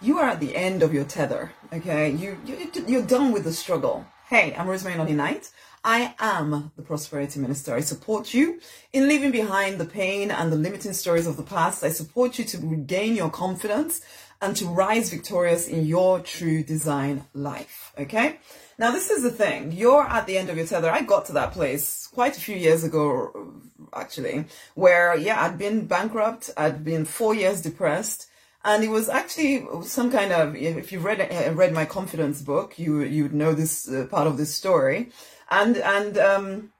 you are at the end of your tether. Okay, you, you you're done with the struggle. Hey, I'm Rosemary Nonny Knight. I am the prosperity minister. I support you in leaving behind the pain and the limiting stories of the past. I support you to regain your confidence and to rise victorious in your true design life. Okay. Now, this is the thing. You're at the end of your tether. I got to that place quite a few years ago, actually, where, yeah, I'd been bankrupt. I'd been four years depressed and it was actually some kind of if you've read uh, read my confidence book you you would know this uh, part of this story. And and um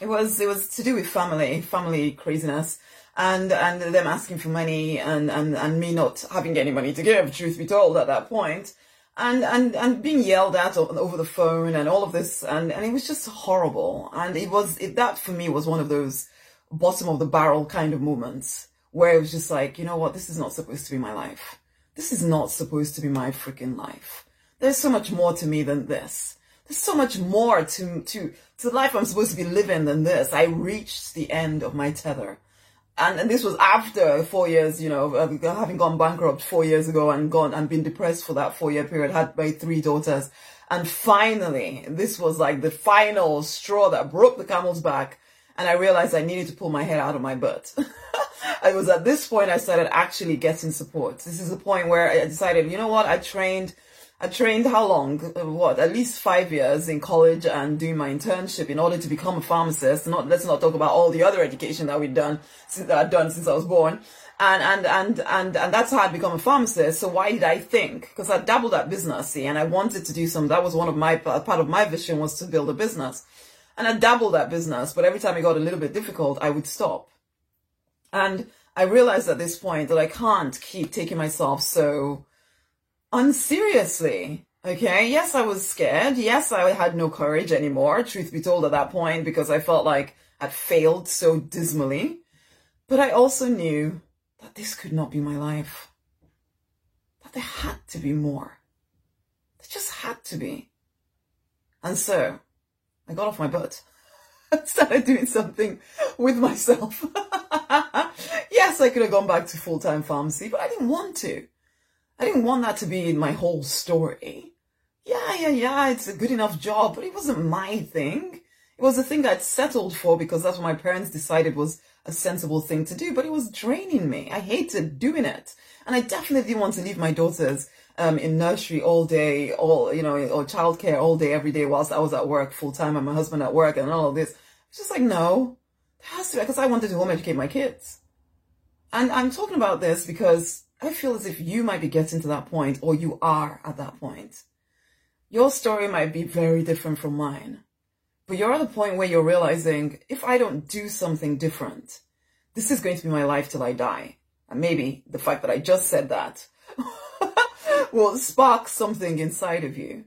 it was it was to do with family family craziness. And and them asking for money and and and me not having any money to give truth be told at that point. And and and being yelled at over the phone and all of this. And and it was just horrible. And it was it, that for me was one of those bottom of the barrel kind of moments where it was just like, you know what, this is not supposed to be my life. This is not supposed to be my freaking life. There's so much more to me than this. There's so much more to, to, to the life I'm supposed to be living than this. I reached the end of my tether. And, and this was after four years, you know, having gone bankrupt four years ago and gone and been depressed for that four year period, had my three daughters. And finally, this was like the final straw that broke the camel's back. And I realized I needed to pull my head out of my butt. it was at this point I started actually getting support. This is the point where I decided, you know what, I trained, I trained how long? What, at least five years in college and doing my internship in order to become a pharmacist. Not, let's not talk about all the other education that we've done since that I've done since I was born. And, and, and, and, and that's how I become a pharmacist. So why did I think? Because I dabbled at business, see, and I wanted to do some, that was one of my, part of my vision was to build a business. And I dabbled at business, but every time it got a little bit difficult, I would stop and I realized at this point that I can't keep taking myself so unseriously. Okay. Yes, I was scared. Yes, I had no courage anymore, truth be told, at that point, because I felt like I'd failed so dismally. But I also knew that this could not be my life. That there had to be more. There just had to be. And so I got off my butt and started doing something with myself. yes, I could have gone back to full time pharmacy, but I didn't want to. I didn't want that to be my whole story. Yeah, yeah, yeah, it's a good enough job, but it wasn't my thing. It was a thing I'd settled for because that's what my parents decided was a sensible thing to do, but it was draining me. I hated doing it. And I definitely didn't want to leave my daughters um, in nursery all day, all, you know, or childcare all day, every day whilst I was at work full time and my husband at work and all of this. It's just like, no, has to because I wanted to home educate my kids. And I'm talking about this because I feel as if you might be getting to that point or you are at that point. Your story might be very different from mine, but you're at the point where you're realizing if I don't do something different, this is going to be my life till I die. And maybe the fact that I just said that will spark something inside of you.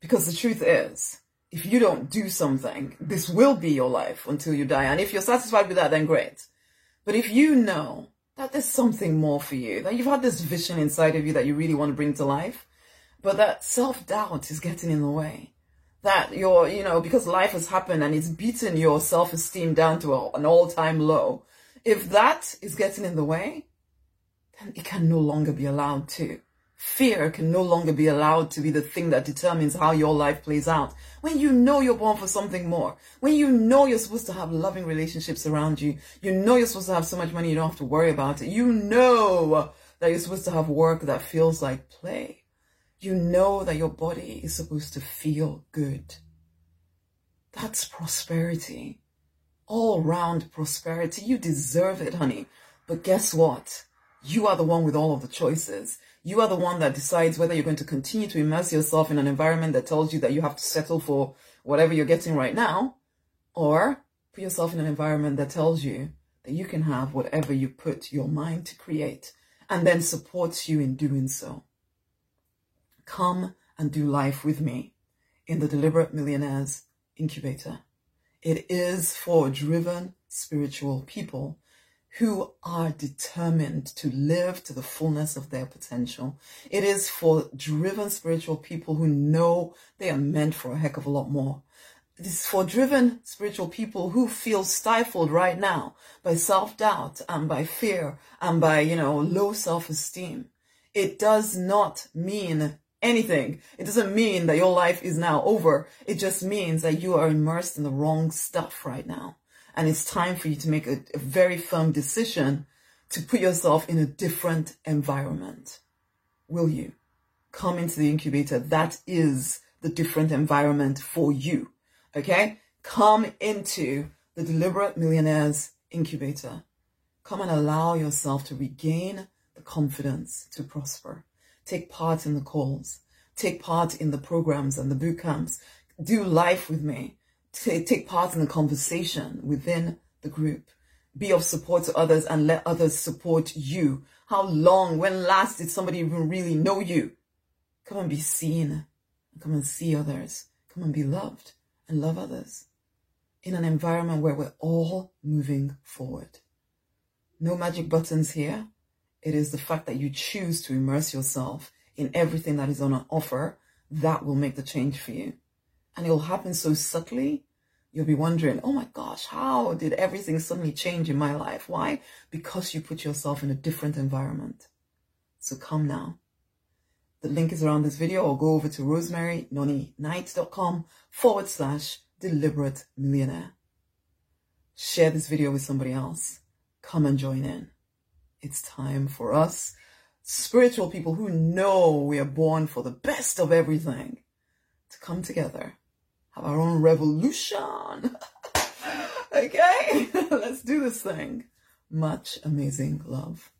Because the truth is, if you don't do something, this will be your life until you die. And if you're satisfied with that, then great. But if you know that there's something more for you, that you've had this vision inside of you that you really want to bring to life, but that self-doubt is getting in the way, that you're, you know, because life has happened and it's beaten your self-esteem down to a, an all-time low, if that is getting in the way, then it can no longer be allowed to. Fear can no longer be allowed to be the thing that determines how your life plays out. When you know you're born for something more, when you know you're supposed to have loving relationships around you, you know you're supposed to have so much money you don't have to worry about it. You know that you're supposed to have work that feels like play. You know that your body is supposed to feel good. That's prosperity. All round prosperity. You deserve it, honey. But guess what? You are the one with all of the choices. You are the one that decides whether you're going to continue to immerse yourself in an environment that tells you that you have to settle for whatever you're getting right now, or put yourself in an environment that tells you that you can have whatever you put your mind to create and then supports you in doing so. Come and do life with me in the Deliberate Millionaires Incubator. It is for driven spiritual people who are determined to live to the fullness of their potential. It is for driven spiritual people who know they are meant for a heck of a lot more. It is for driven spiritual people who feel stifled right now by self-doubt and by fear and by, you know, low self-esteem. It does not mean anything. It doesn't mean that your life is now over. It just means that you are immersed in the wrong stuff right now. And it's time for you to make a, a very firm decision to put yourself in a different environment. Will you come into the incubator? That is the different environment for you. Okay? Come into the Deliberate Millionaires Incubator. Come and allow yourself to regain the confidence to prosper. Take part in the calls. Take part in the programs and the boot camps. Do life with me. Take part in the conversation within the group. Be of support to others and let others support you. How long, when last did somebody even really know you? Come and be seen. Come and see others. Come and be loved and love others in an environment where we're all moving forward. No magic buttons here. It is the fact that you choose to immerse yourself in everything that is on offer that will make the change for you. And it will happen so subtly. You'll be wondering, oh my gosh, how did everything suddenly change in my life? Why? Because you put yourself in a different environment. So come now. The link is around this video or go over to rosemarynonnyknight.com forward slash deliberate millionaire. Share this video with somebody else. Come and join in. It's time for us, spiritual people who know we are born for the best of everything, to come together, our own revolution. okay, let's do this thing. Much amazing love.